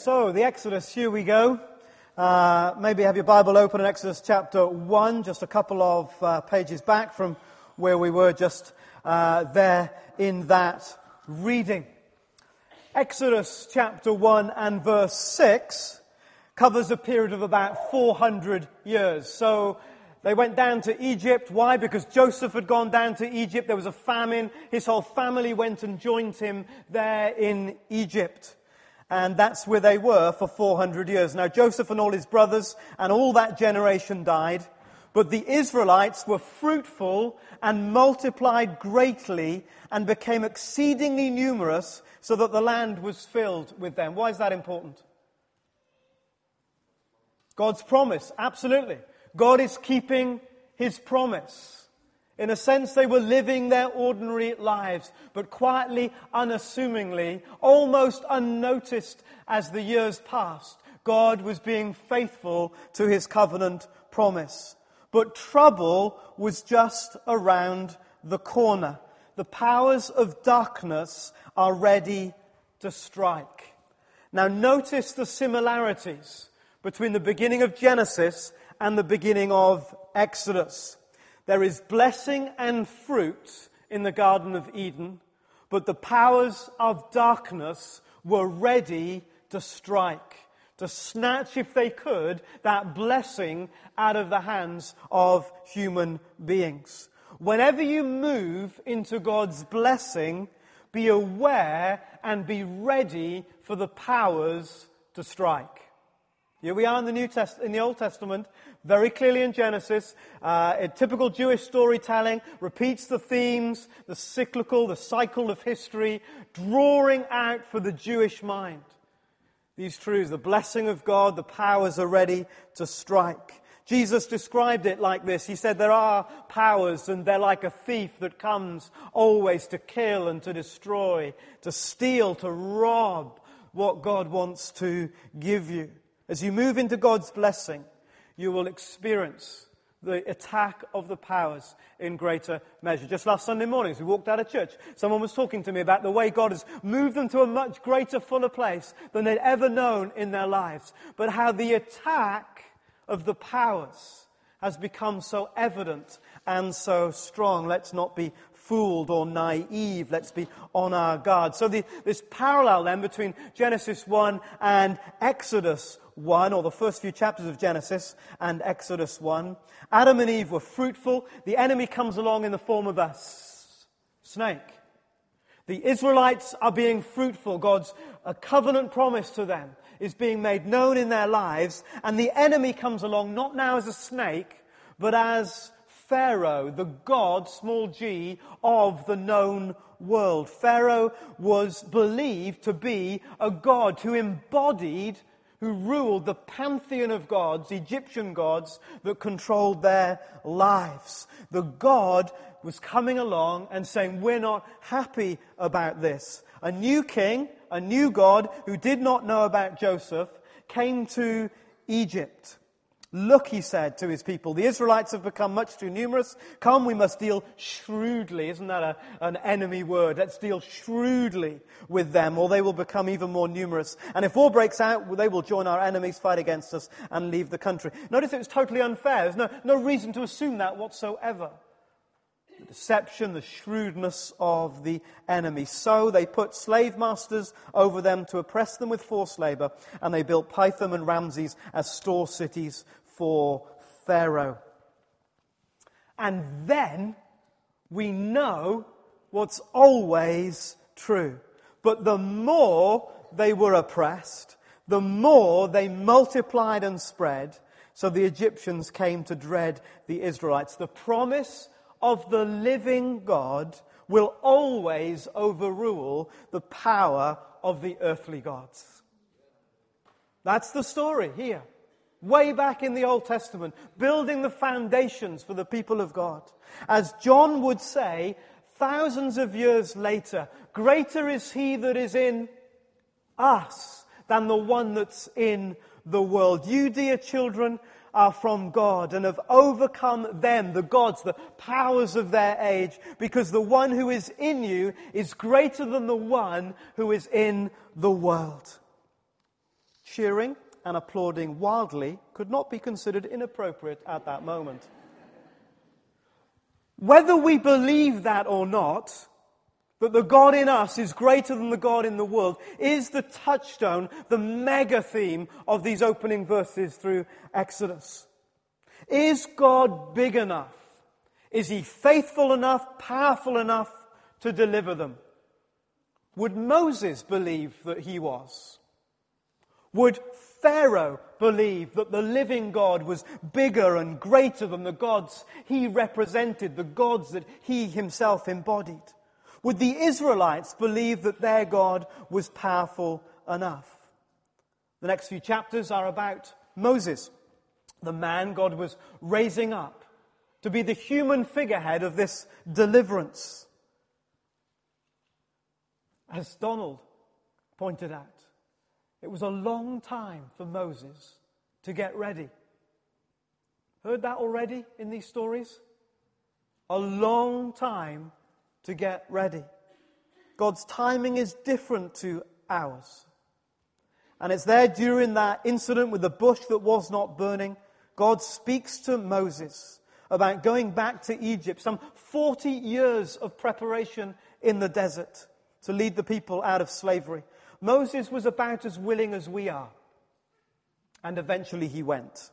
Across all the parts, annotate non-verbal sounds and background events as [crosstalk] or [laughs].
So, the Exodus, here we go. Uh, maybe have your Bible open in Exodus chapter 1, just a couple of uh, pages back from where we were just uh, there in that reading. Exodus chapter 1 and verse 6 covers a period of about 400 years. So, they went down to Egypt. Why? Because Joseph had gone down to Egypt. There was a famine. His whole family went and joined him there in Egypt. And that's where they were for 400 years. Now, Joseph and all his brothers and all that generation died. But the Israelites were fruitful and multiplied greatly and became exceedingly numerous so that the land was filled with them. Why is that important? God's promise, absolutely. God is keeping his promise. In a sense, they were living their ordinary lives, but quietly, unassumingly, almost unnoticed as the years passed. God was being faithful to his covenant promise. But trouble was just around the corner. The powers of darkness are ready to strike. Now, notice the similarities between the beginning of Genesis and the beginning of Exodus. There is blessing and fruit in the Garden of Eden, but the powers of darkness were ready to strike, to snatch, if they could, that blessing out of the hands of human beings. Whenever you move into God's blessing, be aware and be ready for the powers to strike. Here we are in the New Test- in the Old Testament, very clearly in Genesis. Uh, typical Jewish storytelling repeats the themes, the cyclical, the cycle of history, drawing out for the Jewish mind these truths. The blessing of God, the powers are ready to strike. Jesus described it like this. He said, There are powers, and they're like a thief that comes always to kill and to destroy, to steal, to rob what God wants to give you. As you move into God's blessing, you will experience the attack of the powers in greater measure. Just last Sunday morning, as we walked out of church, someone was talking to me about the way God has moved them to a much greater, fuller place than they'd ever known in their lives. But how the attack of the powers has become so evident and so strong. Let's not be fooled or naive. Let's be on our guard. So the, this parallel then between Genesis 1 and Exodus 1, or the first few chapters of Genesis and Exodus 1. Adam and Eve were fruitful. The enemy comes along in the form of a snake. The Israelites are being fruitful. God's a covenant promise to them is being made known in their lives. And the enemy comes along not now as a snake, but as Pharaoh, the God, small g, of the known world. Pharaoh was believed to be a God who embodied who ruled the pantheon of gods, Egyptian gods, that controlled their lives. The God was coming along and saying, We're not happy about this. A new king, a new God who did not know about Joseph, came to Egypt. Look, he said to his people, the Israelites have become much too numerous. Come, we must deal shrewdly. Isn't that a, an enemy word? Let's deal shrewdly with them, or they will become even more numerous. And if war breaks out, they will join our enemies, fight against us, and leave the country. Notice it was totally unfair. There's no, no reason to assume that whatsoever. The deception, the shrewdness of the enemy. So they put slave masters over them to oppress them with forced labor, and they built Pithom and Ramses as store cities for Pharaoh. And then we know what's always true. But the more they were oppressed, the more they multiplied and spread. So the Egyptians came to dread the Israelites. The promise of the living God will always overrule the power of the earthly gods. That's the story here way back in the Old Testament, building the foundations for the people of God. As John would say, thousands of years later, greater is he that is in us than the one that's in the world. You, dear children, are from God and have overcome them, the gods, the powers of their age, because the one who is in you is greater than the one who is in the world. cheering and applauding wildly could not be considered inappropriate at that moment. Whether we believe that or not, that the God in us is greater than the God in the world, is the touchstone, the mega theme of these opening verses through Exodus. Is God big enough? Is he faithful enough, powerful enough to deliver them? Would Moses believe that he was? Would Pharaoh believed that the living God was bigger and greater than the gods he represented, the gods that he himself embodied? Would the Israelites believe that their God was powerful enough? The next few chapters are about Moses, the man God was raising up to be the human figurehead of this deliverance. As Donald pointed out, it was a long time for Moses to get ready. Heard that already in these stories? A long time to get ready. God's timing is different to ours. And it's there during that incident with the bush that was not burning. God speaks to Moses about going back to Egypt, some 40 years of preparation in the desert to lead the people out of slavery. Moses was about as willing as we are. And eventually he went.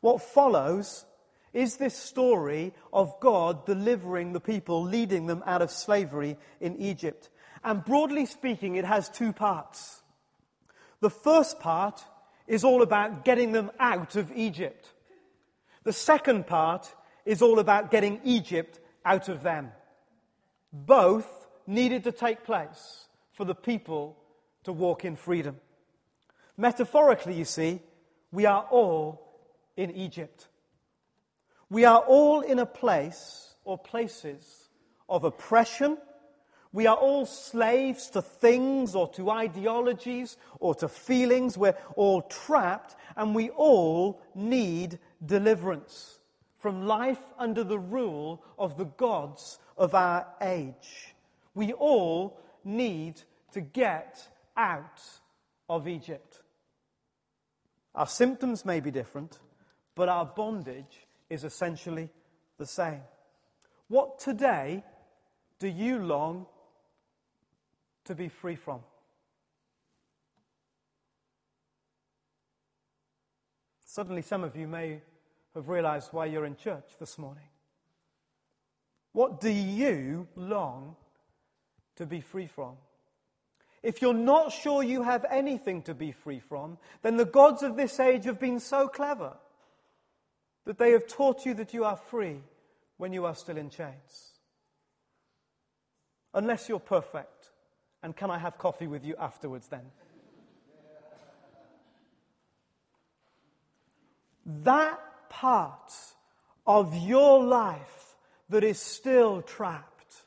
What follows is this story of God delivering the people, leading them out of slavery in Egypt. And broadly speaking, it has two parts. The first part is all about getting them out of Egypt. The second part is all about getting Egypt out of them. Both needed to take place for the people to walk in freedom. Metaphorically, you see, we are all in Egypt. We are all in a place or places of oppression. We are all slaves to things or to ideologies or to feelings. We're all trapped and we all need deliverance from life under the rule of the gods of our age. We all need to get out of Egypt. Our symptoms may be different, but our bondage is essentially the same. What today do you long to be free from? Suddenly, some of you may have realized why you're in church this morning. What do you long to be free from? If you're not sure you have anything to be free from, then the gods of this age have been so clever that they have taught you that you are free when you are still in chains. Unless you're perfect. And can I have coffee with you afterwards then? that part of your life that is still trapped,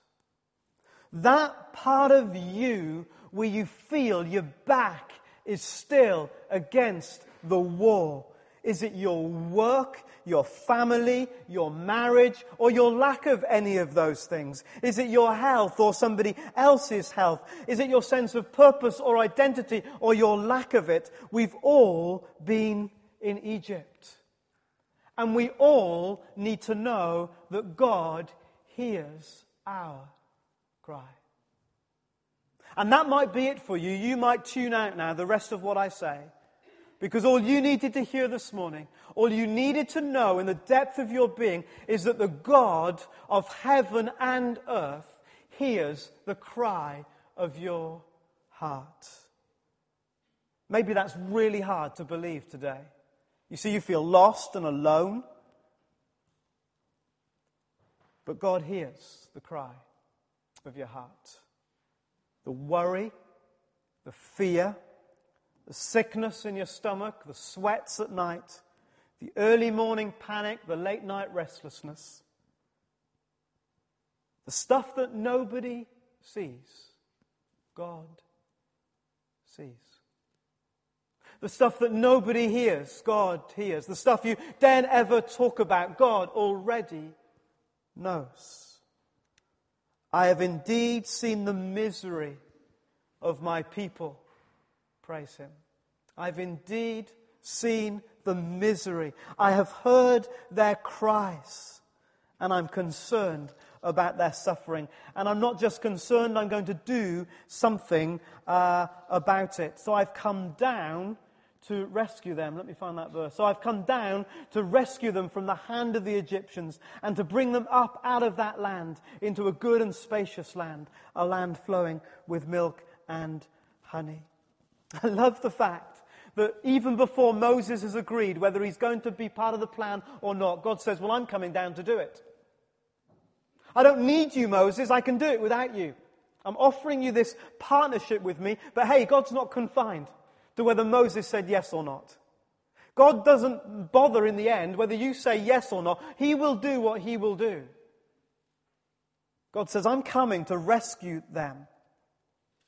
that part of you where you feel your back is still against the wall, is it your work, your family, your marriage, or your lack of any of those things? Is it your health or somebody else's health? Is it your sense of purpose or identity or your lack of it? We've all been in Egypt. And we all need to know that God hears our cry. And that might be it for you. You might tune out now, the rest of what I say. Because all you needed to hear this morning, all you needed to know in the depth of your being, is that the God of heaven and earth hears the cry of your heart. Maybe that's really hard to believe today. You see, you feel lost and alone. But God hears the cry of your heart. The worry, the fear, the sickness in your stomach, the sweats at night, the early morning panic, the late night restlessness, the stuff that nobody sees, God sees. The stuff that nobody hears, God hears. The stuff you daren't ever talk about, God already knows. I have indeed seen the misery of my people Praise Him. I've indeed seen the misery. I have heard their cries, and I'm concerned about their suffering. And I'm not just concerned, I'm going to do something uh, about it. So I've come down to rescue them. Let me find that verse. So I've come down to rescue them from the hand of the Egyptians and to bring them up out of that land into a good and spacious land, a land flowing with milk and honey. [laughs] I love the fact that even before Moses has agreed whether he's going to be part of the plan or not, God says, Well, I'm coming down to do it. I don't need you, Moses. I can do it without you. I'm offering you this partnership with me, but hey, God's not confined to whether Moses said yes or not. God doesn't bother in the end whether you say yes or not. He will do what he will do. God says, I'm coming to rescue them.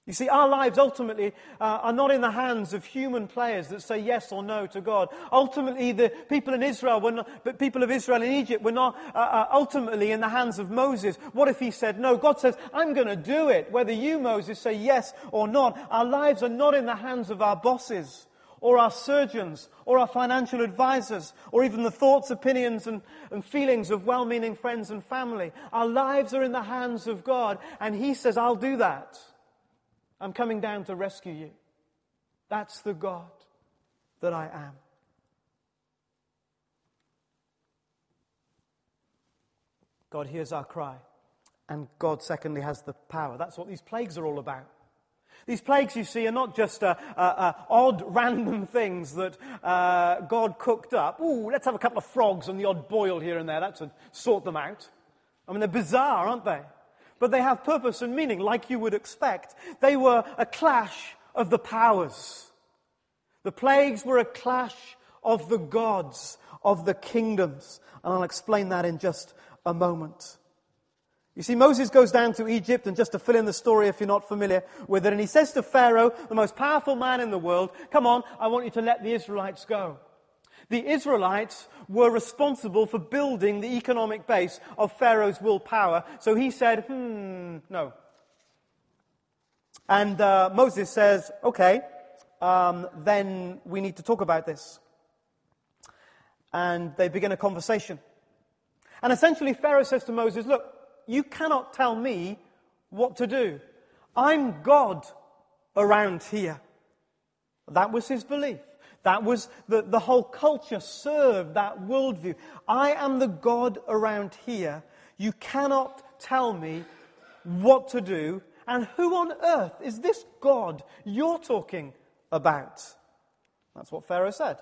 You see, our lives ultimately uh, are not in the hands of human players that say yes or no to God. Ultimately, the people in Israel, were not, but people of Israel in Egypt were not uh, uh, ultimately in the hands of Moses. What if he said no? God says, I'm going to do it. Whether you, Moses, say yes or not, our lives are not in the hands of our bosses or our surgeons or our financial advisors or even the thoughts, opinions, and, and feelings of well meaning friends and family. Our lives are in the hands of God, and he says, I'll do that. I'm coming down to rescue you. That's the God that I am. God hears our cry. And God, secondly, has the power. That's what these plagues are all about. These plagues, you see, are not just uh, uh, uh, odd, [laughs] random things that uh, God cooked up. Ooh, let's have a couple of frogs and the odd boil here and there. That should sort them out. I mean, they're bizarre, aren't they? But they have purpose and meaning, like you would expect. They were a clash of the powers. The plagues were a clash of the gods, of the kingdoms. And I'll explain that in just a moment. You see, Moses goes down to Egypt, and just to fill in the story if you're not familiar with it, and he says to Pharaoh, the most powerful man in the world, Come on, I want you to let the Israelites go. The Israelites were responsible for building the economic base of Pharaoh's willpower. So he said, hmm, no. And uh, Moses says, okay, um, then we need to talk about this. And they begin a conversation. And essentially, Pharaoh says to Moses, look, you cannot tell me what to do. I'm God around here. That was his belief. That was the, the whole culture served that worldview. I am the God around here. You cannot tell me what to do. And who on earth is this God you're talking about? That's what Pharaoh said.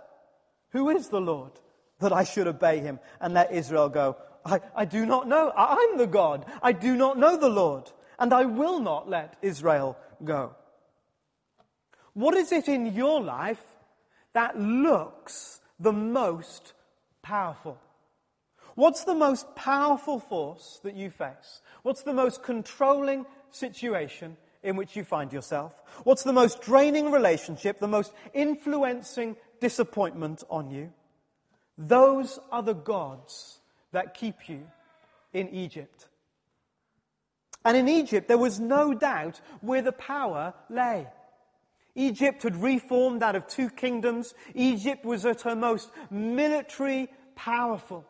Who is the Lord that I should obey him and let Israel go? I, I do not know. I'm the God. I do not know the Lord. And I will not let Israel go. What is it in your life that looks the most powerful? What's the most powerful force that you face? What's the most controlling situation in which you find yourself? What's the most draining relationship, the most influencing disappointment on you? Those are the gods that keep you in Egypt. And in Egypt, there was no doubt where the power lay. Egypt had reformed out of two kingdoms. Egypt was at her most military powerful.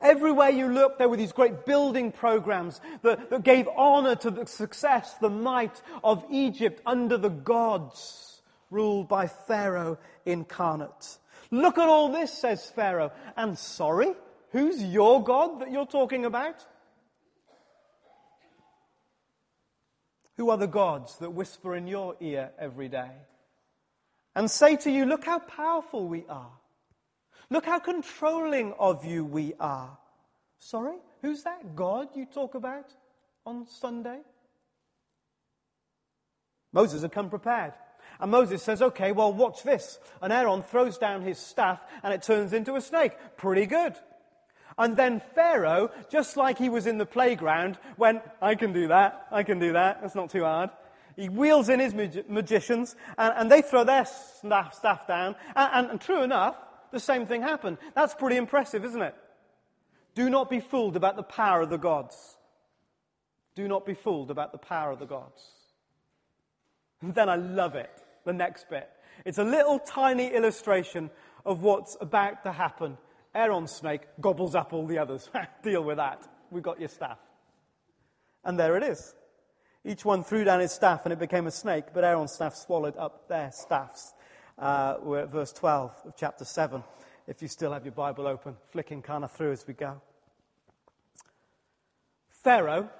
Everywhere you look, there were these great building programs that, that gave honor to the success, the might of Egypt under the gods ruled by Pharaoh incarnate. Look at all this, says Pharaoh. And sorry, who's your God that you're talking about? Who are the gods that whisper in your ear every day and say to you, Look how powerful we are. Look how controlling of you we are. Sorry? Who's that God you talk about on Sunday? Moses had come prepared. And Moses says, okay, well, watch this. And Aaron throws down his staff and it turns into a snake. Pretty good. And then Pharaoh, just like he was in the playground, went, I can do that, I can do that, that's not too hard. He wheels in his mag- magicians, and, and, they throw their staff, staff down, and, and, and true enough, the same thing happened. That's pretty impressive, isn't it? Do not be fooled about the power of the gods. Do not be fooled about the power of the gods. And then I love it, the next bit. It's a little tiny illustration of what's about to happen. Aaron's snake gobbles up all the others. [laughs] Deal with that. We've got your staff. And there it is. Each one threw down his staff and it became a snake, but Aaron's staff swallowed up their staffs. Uh, we're at verse 12 of chapter 7. If you still have your Bible open, flicking kind of through as we go. Pharaoh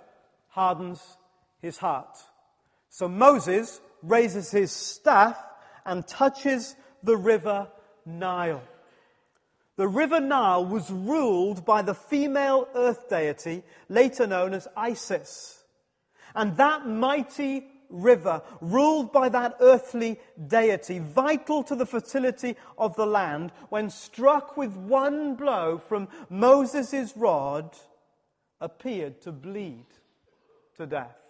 hardens his heart. So Moses raises his staff and touches the river Nile. The river Nile was ruled by the female earth deity, later known as Isis. And that mighty river, ruled by that earthly deity, vital to the fertility of the land, when struck with one blow from Moses' rod, appeared to bleed to death.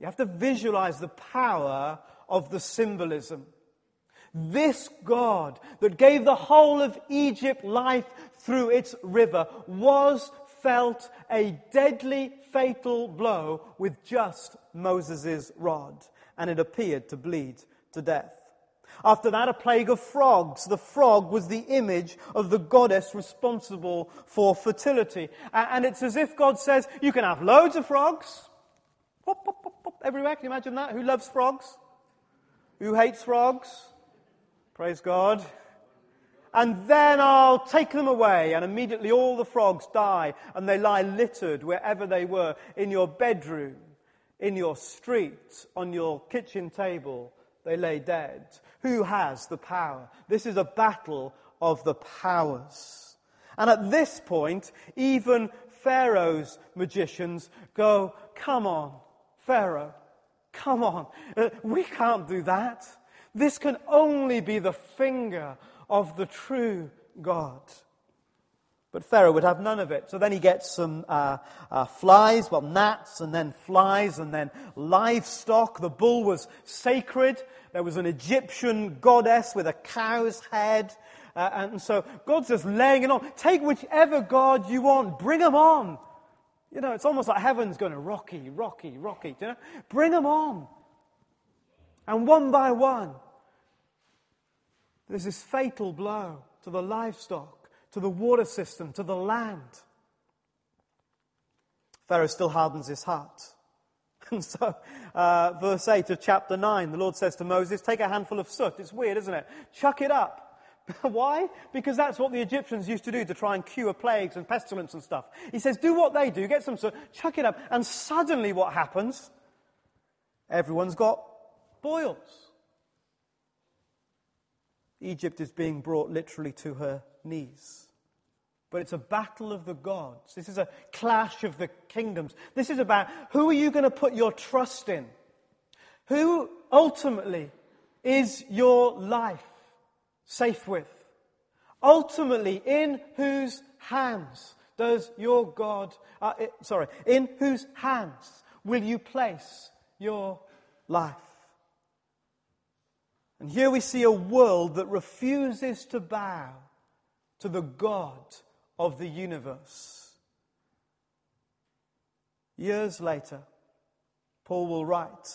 You have to visualize the power of the symbolism. This God that gave the whole of Egypt life through its river was felt a deadly fatal blow with just Moses' rod, and it appeared to bleed to death. After that, a plague of frogs. The frog was the image of the goddess responsible for fertility. And it's as if God says, You can have loads of frogs. Pop, pop, pop, everywhere. Can you imagine that? Who loves frogs? Who hates frogs? Praise God. And then I'll take them away, and immediately all the frogs die, and they lie littered wherever they were in your bedroom, in your street, on your kitchen table. They lay dead. Who has the power? This is a battle of the powers. And at this point, even Pharaoh's magicians go, Come on, Pharaoh, come on. Uh, we can't do that. This can only be the finger of the true God. But Pharaoh would have none of it. So then he gets some uh, uh, flies, well, gnats, and then flies, and then livestock. The bull was sacred. There was an Egyptian goddess with a cow's head. Uh, and so God's just laying it on. Take whichever God you want, bring them on. You know, it's almost like heaven's going to rocky, rocky, rocky. You know? Bring them on. And one by one, there's this fatal blow to the livestock, to the water system, to the land. Pharaoh still hardens his heart. [laughs] And so, uh, verse 8 of chapter 9, the Lord says to Moses, Take a handful of soot. It's weird, isn't it? Chuck it up. [laughs] Why? Because that's what the Egyptians used to do to try and cure plagues and pestilence and stuff. He says, Do what they do, get some soot, chuck it up, and suddenly what happens? Everyone's got boils. Egypt is being brought literally to her knees. But it's a battle of the gods. This is a clash of the kingdoms. This is about who are you going to put your trust in? Who ultimately is your life safe with? Ultimately, in whose hands does your God, uh, sorry, in whose hands will you place your life? And here we see a world that refuses to bow to the God of the universe. Years later, Paul will write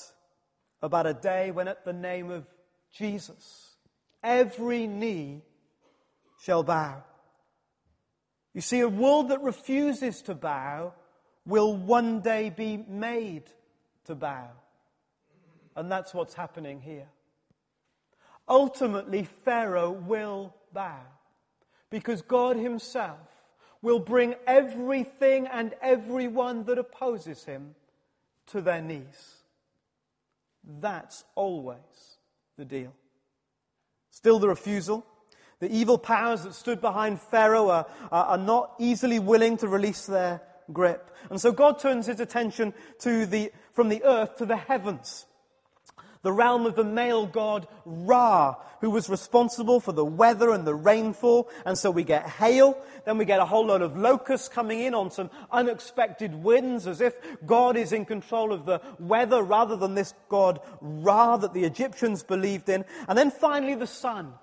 about a day when, at the name of Jesus, every knee shall bow. You see, a world that refuses to bow will one day be made to bow. And that's what's happening here. Ultimately, Pharaoh will bow because God Himself will bring everything and everyone that opposes Him to their knees. That's always the deal. Still the refusal. The evil powers that stood behind Pharaoh are, are, not easily willing to release their grip. And so God turns his attention to the, from the earth to the heavens the realm of the male god Ra, who was responsible for the weather and the rainfall. And so we get hail, then we get a whole lot of locusts coming in on some unexpected winds, as if God is in control of the weather rather than this god Ra that the Egyptians believed in. And then finally the sun.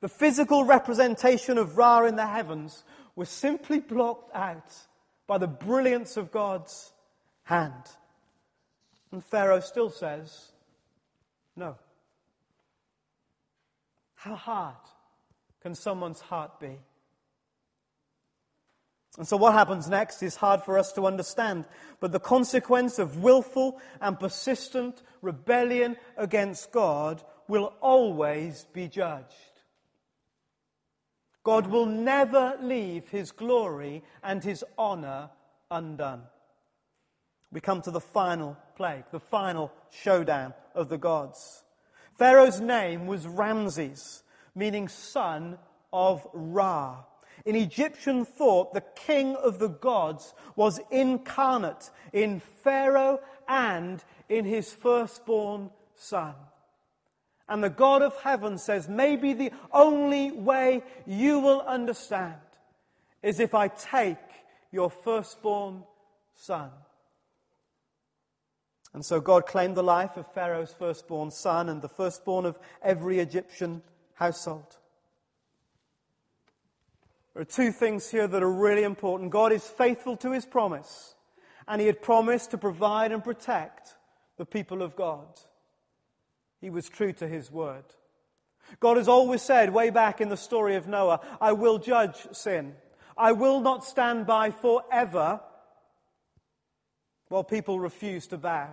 The physical representation of Ra in the heavens was simply blocked out by the brilliance of God's hand. And Pharaoh still says, no. How hard can someone's heart be? And so, what happens next is hard for us to understand. But the consequence of willful and persistent rebellion against God will always be judged. God will never leave his glory and his honor undone. We come to the final plague, the final showdown of the gods. Pharaoh's name was Ramses, meaning son of Ra. In Egyptian thought, the king of the gods was incarnate in Pharaoh and in his firstborn son. And the God of heaven says, maybe the only way you will understand is if I take your firstborn son. And so God claimed the life of Pharaoh's firstborn son and the firstborn of every Egyptian household. There are two things here that are really important. God is faithful to his promise, and he had promised to provide and protect the people of God. He was true to his word. God has always said, way back in the story of Noah, I will judge sin. I will not stand by forever while people refused to bow.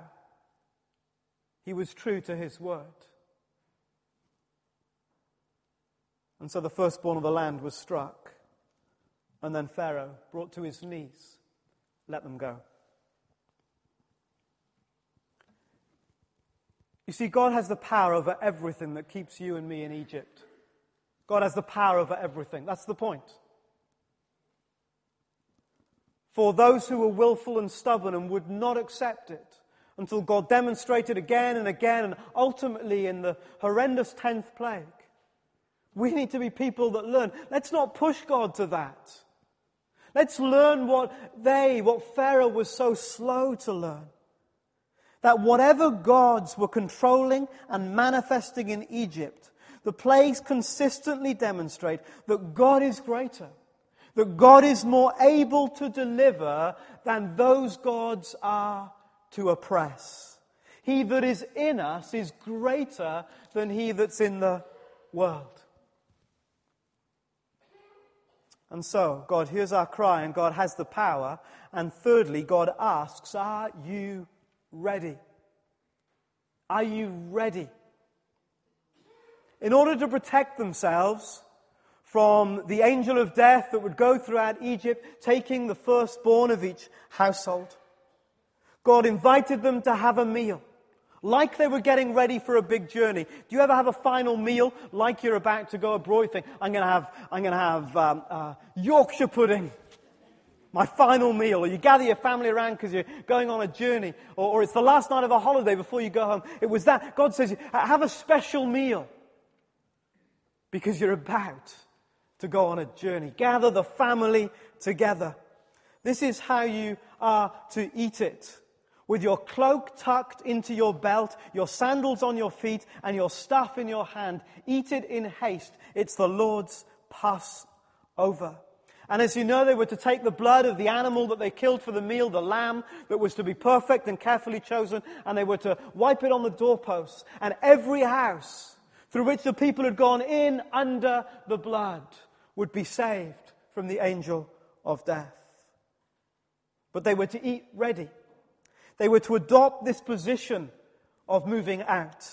He was true to his word. And so the firstborn of the land was struck. And then Pharaoh, brought to his knees, let them go. You see, God has the power over everything that keeps you and me in Egypt. God has the power over everything. That's the point. For those who were willful and stubborn and would not accept it until God demonstrated again and again and ultimately in the horrendous 10th plague, we need to be people that learn. Let's not push God to that. Let's learn what they, what Pharaoh was so slow to learn. That whatever gods were controlling and manifesting in Egypt, the plagues consistently demonstrate that God is greater, that God is more able to deliver than those gods are to oppress. He that is in us is greater than he that's in the world. And so, God hears our cry and God has the power. And thirdly, God asks, Are you ready? Are you ready? In order to protect themselves from the angel of death that would go throughout Egypt, taking the firstborn of each household, God invited them to have a meal like they were getting ready for a big journey. Do you ever have a final meal like you're about to go abroad? Think, I'm going to have, I'm going to have um, uh, Yorkshire pudding. My final meal. Or you gather your family around because you're going on a journey. Or, or it's the last night of a holiday before you go home. It was that. God says, have a special meal. Because you're about to go on a journey. Gather the family together. This is how you are to eat it with your cloak tucked into your belt, your sandals on your feet, and your staff in your hand. Eat it in haste. It's the Lord's Passover. And as you know, they were to take the blood of the animal that they killed for the meal, the lamb that was to be perfect and carefully chosen, and they were to wipe it on the doorposts. And every house through which the people had gone in under the blood would be saved from the angel of death. But they were to eat ready. They were to adopt this position of moving out.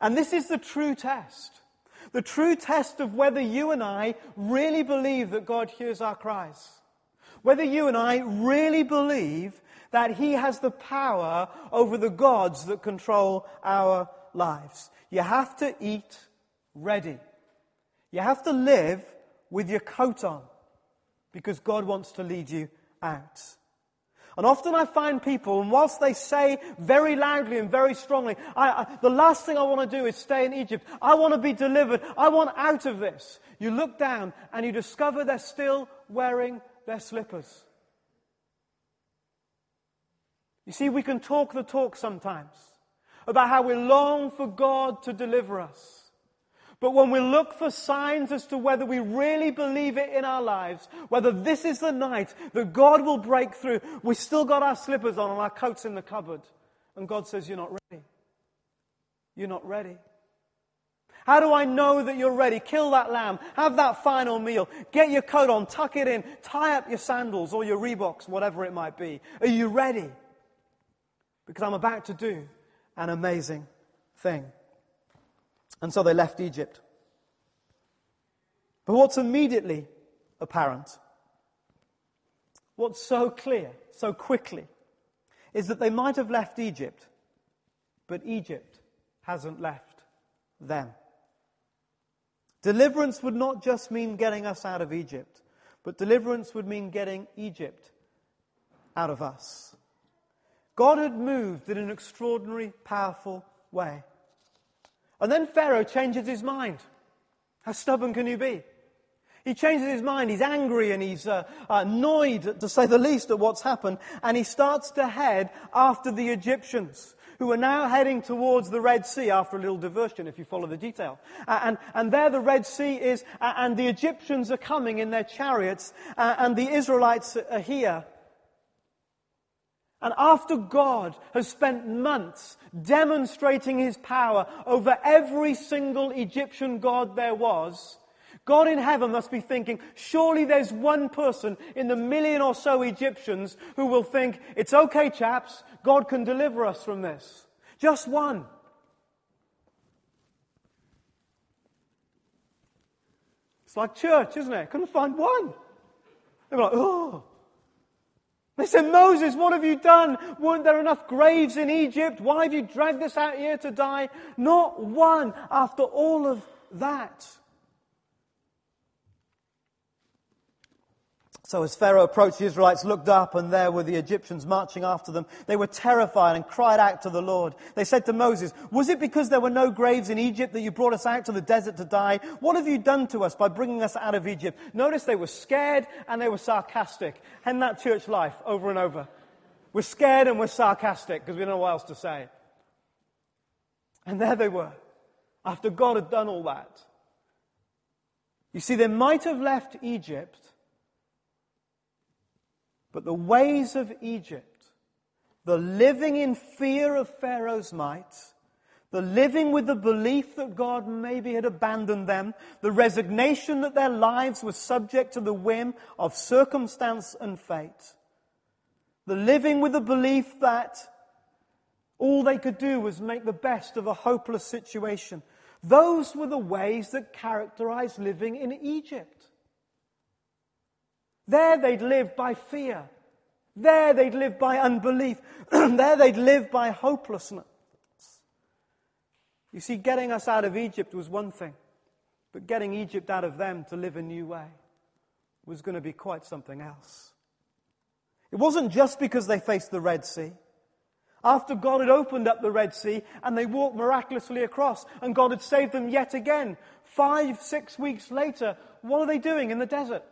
And this is the true test. The true test of whether you and I really believe that God hears our cries. Whether you and I really believe that He has the power over the gods that control our lives. You have to eat ready. You have to live with your coat on because God wants to lead you out. And often I find people, and whilst they say very loudly and very strongly, I, I, the last thing I want to do is stay in Egypt. I want to be delivered. I want out of this. You look down and you discover they're still wearing their slippers. You see, we can talk the talk sometimes about how we long for God to deliver us. But when we look for signs as to whether we really believe it in our lives, whether this is the night that God will break through, we still got our slippers on and our coats in the cupboard. And God says, You're not ready. You're not ready. How do I know that you're ready? Kill that lamb. Have that final meal. Get your coat on. Tuck it in. Tie up your sandals or your Reeboks, whatever it might be. Are you ready? Because I'm about to do an amazing thing. And so they left Egypt. But what's immediately apparent, what's so clear so quickly, is that they might have left Egypt, but Egypt hasn't left them. Deliverance would not just mean getting us out of Egypt, but deliverance would mean getting Egypt out of us. God had moved in an extraordinary, powerful way. And then Pharaoh changes his mind. How stubborn can you be? He changes his mind. He's angry and he's uh, annoyed, to say the least, at what's happened. And he starts to head after the Egyptians who are now heading towards the Red Sea after a little diversion, if you follow the detail. Uh, and, and there the Red Sea is, uh, and the Egyptians are coming in their chariots, uh, and the Israelites are here. And after God has spent months demonstrating his power over every single Egyptian god there was, God in heaven must be thinking, surely there's one person in the million or so Egyptians who will think, it's okay, chaps, God can deliver us from this. Just one. It's like church, isn't it? Couldn't find one. They were like, oh. They said, Moses, what have you done? Weren't there enough graves in Egypt? Why have you dragged us out here to die? Not one after all of that. So as Pharaoh approached, the Israelites looked up, and there were the Egyptians marching after them. They were terrified and cried out to the Lord. They said to Moses, Was it because there were no graves in Egypt that you brought us out to the desert to die? What have you done to us by bringing us out of Egypt? Notice they were scared and they were sarcastic. And that church life over and over. We're scared and we're sarcastic because we don't know what else to say. And there they were, after God had done all that. You see, they might have left Egypt but the ways of Egypt, the living in fear of Pharaoh's might, the living with the belief that God maybe had abandoned them, the resignation that their lives were subject to the whim of circumstance and fate, the living with the belief that all they could do was make the best of a hopeless situation. Those were the ways that characterized living in Egypt. There they'd live by fear. There they'd live by unbelief. [clears throat] there they'd live by hopelessness. You see, getting us out of Egypt was one thing, but getting Egypt out of them to live a new way was going to be quite something else. It wasn't just because they faced the Red Sea. After God had opened up the Red Sea and they walked miraculously across and God had saved them yet again, five, six weeks later, what are they doing in the desert?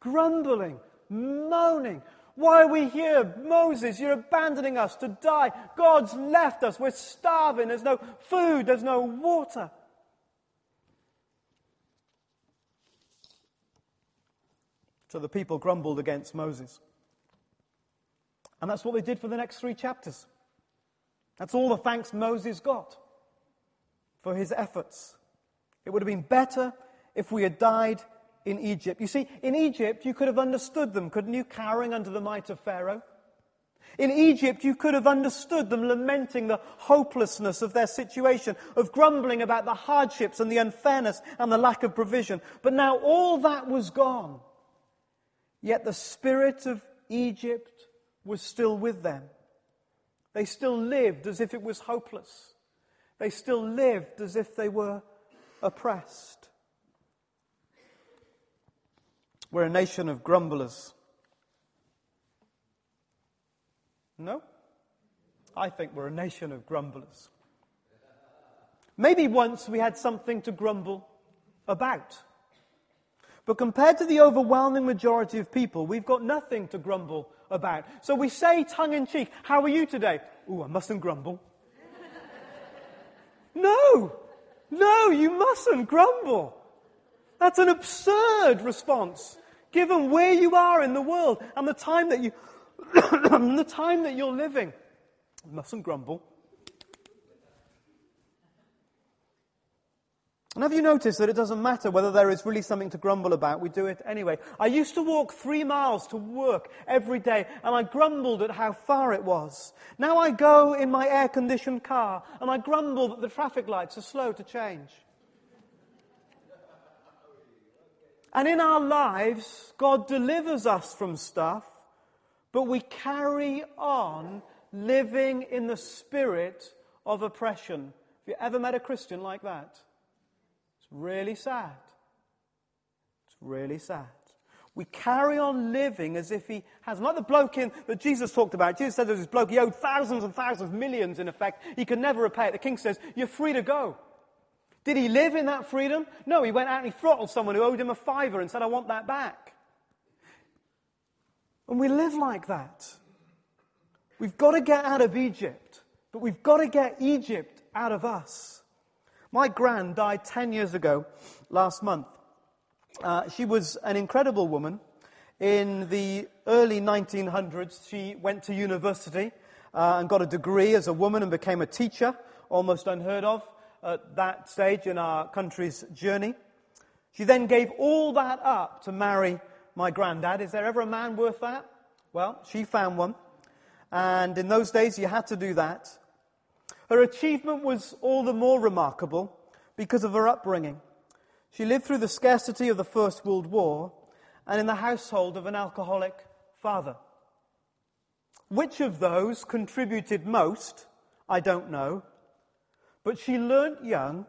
Grumbling, moaning. Why are we here? Moses, you're abandoning us to die. God's left us. We're starving. There's no food. There's no water. So the people grumbled against Moses. And that's what they did for the next three chapters. That's all the thanks Moses got for his efforts. It would have been better if we had died in Egypt. You see, in Egypt, you could have understood them, couldn't you, cowering under the might of Pharaoh? In Egypt, you could have understood them lamenting the hopelessness of their situation, of grumbling about the hardships and the unfairness and the lack of provision. But now all that was gone. Yet the spirit of Egypt was still with them. They still lived as if it was hopeless. They still lived as if they were oppressed. We're a nation of grumblers. No? I think we're a nation of grumblers. Maybe once we had something to grumble about. But compared to the overwhelming majority of people, we've got nothing to grumble about. So we say tongue in cheek, How are you today? Oh, I mustn't grumble. [laughs] no! No, you mustn't grumble. That's an absurd response, given where you are in the world and the time that you, [coughs] the time that you're living. You mustn't grumble. And have you noticed that it doesn't matter whether there is really something to grumble about, we do it anyway? I used to walk three miles to work every day, and I grumbled at how far it was. Now I go in my air conditioned car, and I grumble that the traffic lights are slow to change. And in our lives, God delivers us from stuff, but we carry on living in the spirit of oppression. Have you ever met a Christian like that? It's really sad. It's really sad. We carry on living as if he has, like the bloke in, that Jesus talked about. Jesus said there was this bloke, he owed thousands and thousands, millions in effect. He could never repay it. The king says, You're free to go. Did he live in that freedom? No, he went out and he throttled someone who owed him a fiver and said, I want that back. And we live like that. We've got to get out of Egypt, but we've got to get Egypt out of us. My gran died 10 years ago last month. Uh, she was an incredible woman. In the early 1900s, she went to university uh, and got a degree as a woman and became a teacher, almost unheard of at that stage in our country's journey. She then gave all that up to marry my granddad. Is there ever a man worth that? Well, she found one. And in those days, you had to do that. Her achievement was all the more remarkable because of her upbringing. She lived through the scarcity of the First World War and in the household of an alcoholic father. Which of those contributed most, I don't know, but she learnt young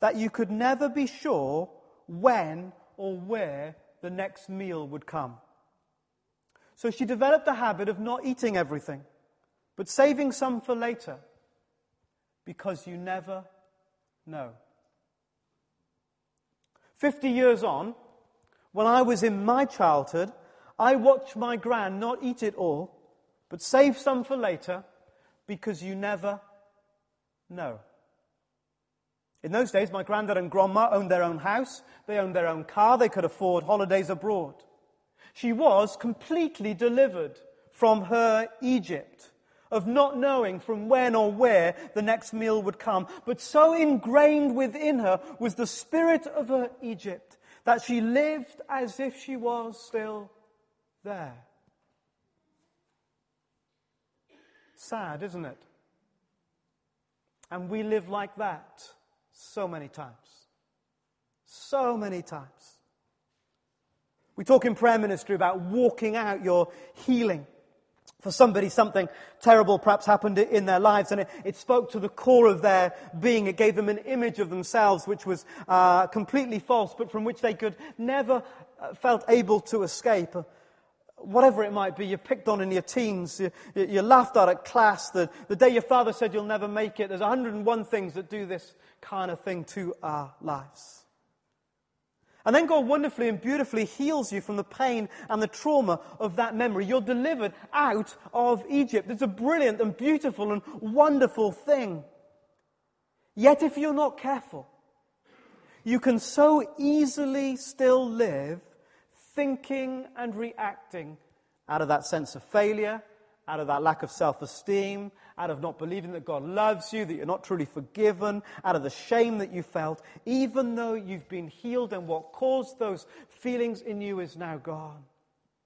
that you could never be sure when or where the next meal would come. So she developed the habit of not eating everything, but saving some for later because you never know. 50 years on, when I was in my childhood, I watched my gran not eat it all, but save some for later because you never know. In those days, my granddad and grandma owned their own house, they owned their own car, they could afford holidays abroad. She was completely delivered from her Egypt of not knowing from when or where the next meal would come. But so ingrained within her was the spirit of her Egypt that she lived as if she was still there. Sad, isn't it? And we live like that so many times. So many times. We talk in prayer ministry about walking out your healing for somebody, something terrible perhaps happened in their lives, and it, it, spoke to the core of their being. It gave them an image of themselves which was uh, completely false, but from which they could never uh, felt able to escape. Whatever it might be, you're picked on in your teens, you, you're laughed at at class, the, the day your father said you'll never make it. There's 101 things that do this kind of thing to our lives. And then God wonderfully and beautifully heals you from the pain and the trauma of that memory. You're delivered out of Egypt. It's a brilliant and beautiful and wonderful thing. Yet, if you're not careful, you can so easily still live thinking and reacting out of that sense of failure, out of that lack of self esteem, out of not believing that God loves you, that you're not truly forgiven, out of the shame that you felt, even though you've been healed and what caused those feelings in you is now gone.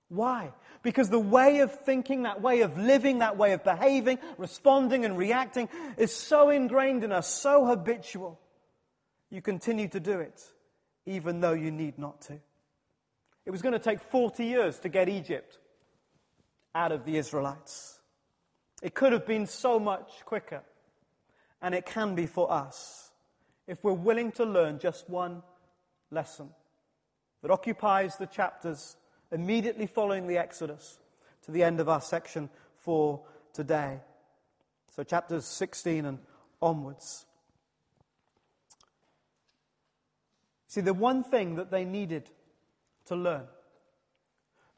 Why? Because the way of thinking, that way of living, that way of behaving, responding and reacting is so ingrained in us, so habitual. You continue to do it, even though you need not to. It was going to take 40 years to get Egypt out of the Israelites. It could have been so much quicker. And it can be for us if we're willing to learn just one lesson that occupies the chapters immediately following the Exodus to the end of our section for today. So, chapters 16 and onwards. See, the one thing that they needed to learn,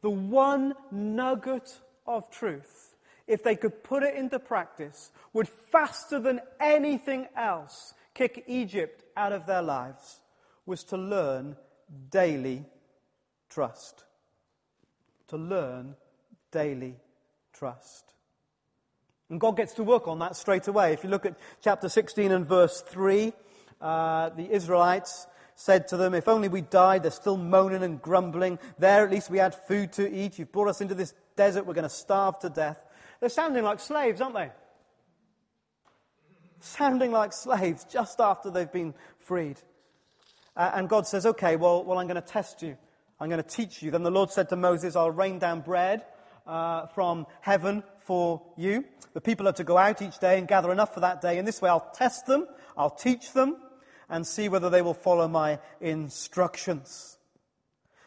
the one nugget of truth if they could put it into practice, would faster than anything else kick Egypt out of their lives was to learn daily trust. To learn daily trust. And God gets to work on that straight away. If you look at chapter 16 and verse 3, uh, the Israelites said to them, If only we died, they're still moaning and grumbling. There, at least we had food to eat. You've brought us into this desert, we're going to starve to death. They're sounding like slaves, aren't they? Sounding like slaves just after they've been freed. Uh, and God says, Okay, well, well I'm going to test you. I'm going to teach you. Then the Lord said to Moses, I'll rain down bread uh, from heaven for you. The people are to go out each day and gather enough for that day. In this way, I'll test them, I'll teach them, and see whether they will follow my instructions.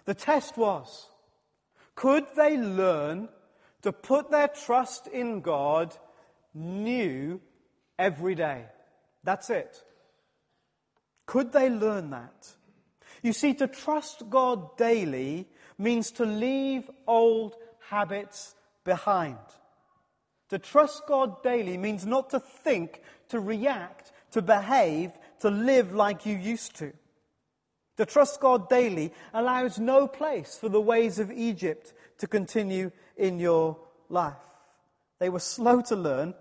The test was could they learn to put their trust in God new every day? That's it. Could they learn that? You see, to trust God daily means to leave old habits behind. To trust God daily means not to think, to react, to behave, to live like you used to. To trust God daily allows no place for the ways of Egypt to continue in your life. They were slow to learn,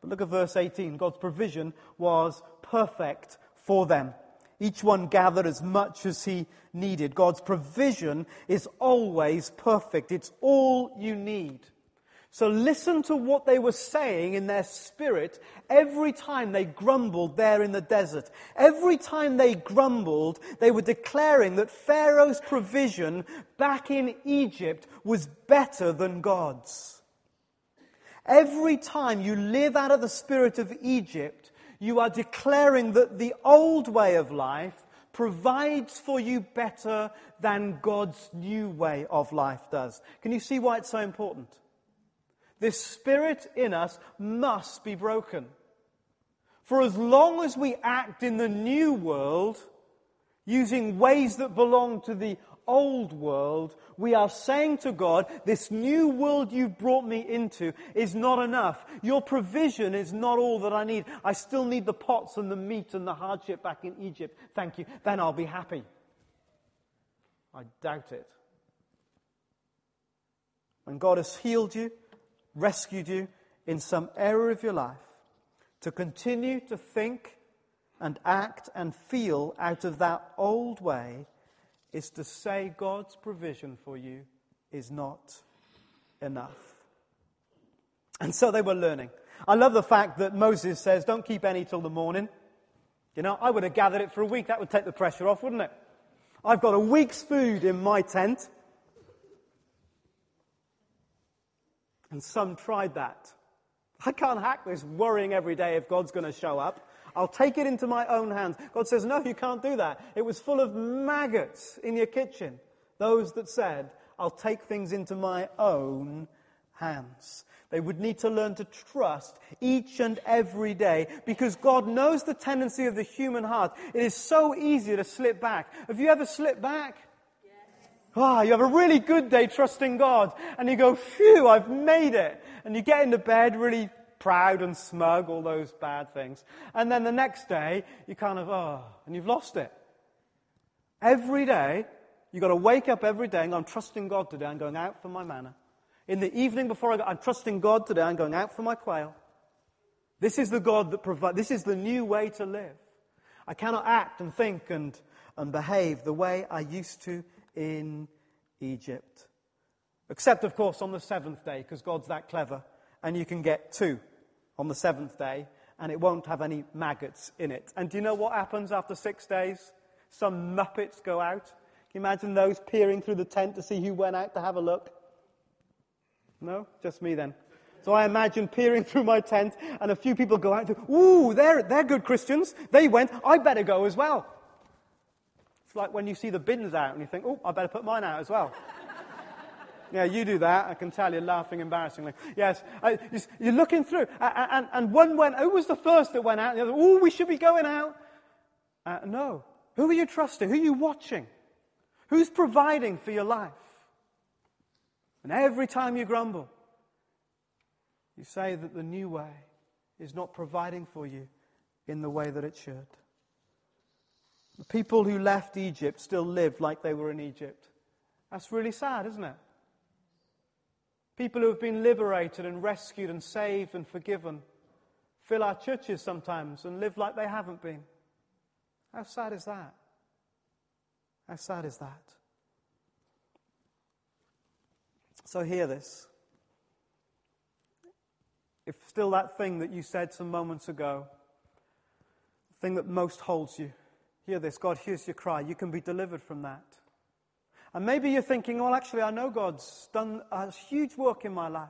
but look at verse 18. God's provision was perfect for them. Each one gathered as much as he needed. God's provision is always perfect. It's all you need. So listen to what they were saying in their spirit every time they grumbled there in the desert. Every time they grumbled, they were declaring that Pharaoh's provision back in Egypt was better than God's. Every time you live out of the spirit of Egypt, you are declaring that the old way of life provides for you better than God's new way of life does. Can you see why it's so important? This spirit in us must be broken. For as long as we act in the new world, using ways that belong to the old world, we are saying to God, this new world you've brought me into is not enough. Your provision is not all that I need. I still need the pots and the meat and the hardship back in Egypt. Thank you. Then I'll be happy. I doubt it. When God has healed you, rescued you in some area of your life, to continue to think and act and feel out of that old way is to say God's provision for you is not enough. And so they were learning. I love the fact that Moses says, Don't keep any till the morning. You know, I would have gathered it for a week. That would take the pressure off, wouldn't it? I've got a week's food in my tent. And some tried that. I can't hack this worrying every day if God's going to show up. I'll take it into my own hands. God says, No, you can't do that. It was full of maggots in your kitchen. Those that said, I'll take things into my own hands. They would need to learn to trust each and every day because God knows the tendency of the human heart. It is so easy to slip back. Have you ever slipped back? Ah, you have a really good day trusting God, and you go, phew, I've made it. And you get into bed really proud and smug, all those bad things. And then the next day, you kind of, oh, and you've lost it. Every day, you've got to wake up every day and go, I'm trusting God today, I'm going out for my manna. In the evening before I go, I'm trusting God today, I'm going out for my quail. This is the God that provides, this is the new way to live. I cannot act and think and, and behave the way I used to in Egypt. Except, of course, on the seventh day, because God's that clever, and you can get two on the seventh day, and it won't have any maggots in it. And do you know what happens after six days? Some muppets go out. Can you imagine those peering through the tent to see who went out to have a look? No? Just me then. So I imagine peering through my tent, and a few people go out. Ooh, they're, they're good Christians. They went. I better go as well. Like when you see the bins out and you think, oh, I better put mine out as well. [laughs] Yeah, you do that. I can tell you're laughing embarrassingly. Yes, you're looking through. And, and one went, who was the first that went out? And the other, oh, we should be going out. Uh, no. Who are you trusting? Who are you watching? Who's providing for your life? And every time you grumble, you say that the new way is not providing for you in the way that it should. The people who left Egypt still lived like they were in Egypt. That's really sad, isn't it? People who have been liberated and rescued and saved and forgiven fill our churches sometimes and live like they haven't been. How sad is that? How sad is that? So, hear this. If still that thing that you said some moments ago, the thing that most holds you, hear this God hears your cry. You can be delivered from that. And maybe you're thinking, well, actually, I know God's done a huge work in my life.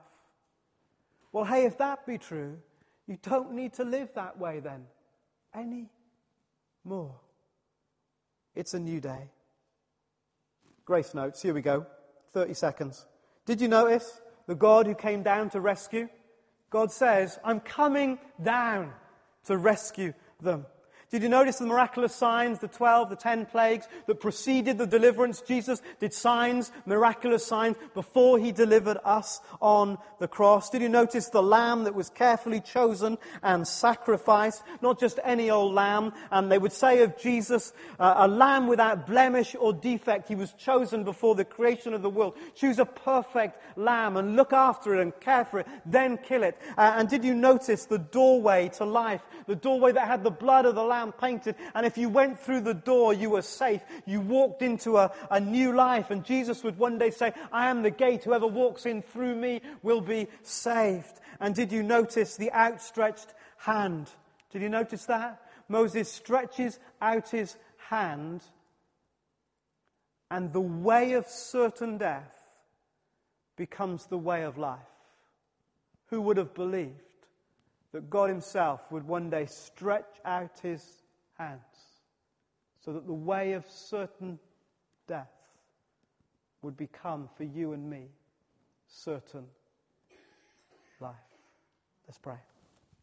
Well, hey, if that be true, you don't need to live that way then any more. It's a new day. Grace notes, here we go. 30 seconds. Did you notice the God who came down to rescue? God says, I'm coming down to rescue them. Did you notice the miraculous signs, the 12, the 10 plagues that preceded the deliverance? Jesus did signs, miraculous signs, before he delivered us on the cross. Did you notice the lamb that was carefully chosen and sacrificed? Not just any old lamb. And they would say of Jesus, uh, a lamb without blemish or defect. He was chosen before the creation of the world. Choose a perfect lamb and look after it and care for it, then kill it. Uh, and did you notice the doorway to life? The doorway that had the blood of the lamb painted. And if you went through the door, you were safe. You walked into a, a new life. And Jesus would one day say, I am the gate. Whoever walks in through me will be saved. And did you notice the outstretched hand? Did you notice that? Moses stretches out his hand, and the way of certain death becomes the way of life. Who would have believed? That God Himself would one day stretch out His hands so that the way of certain death would become for you and me certain life. Let's pray.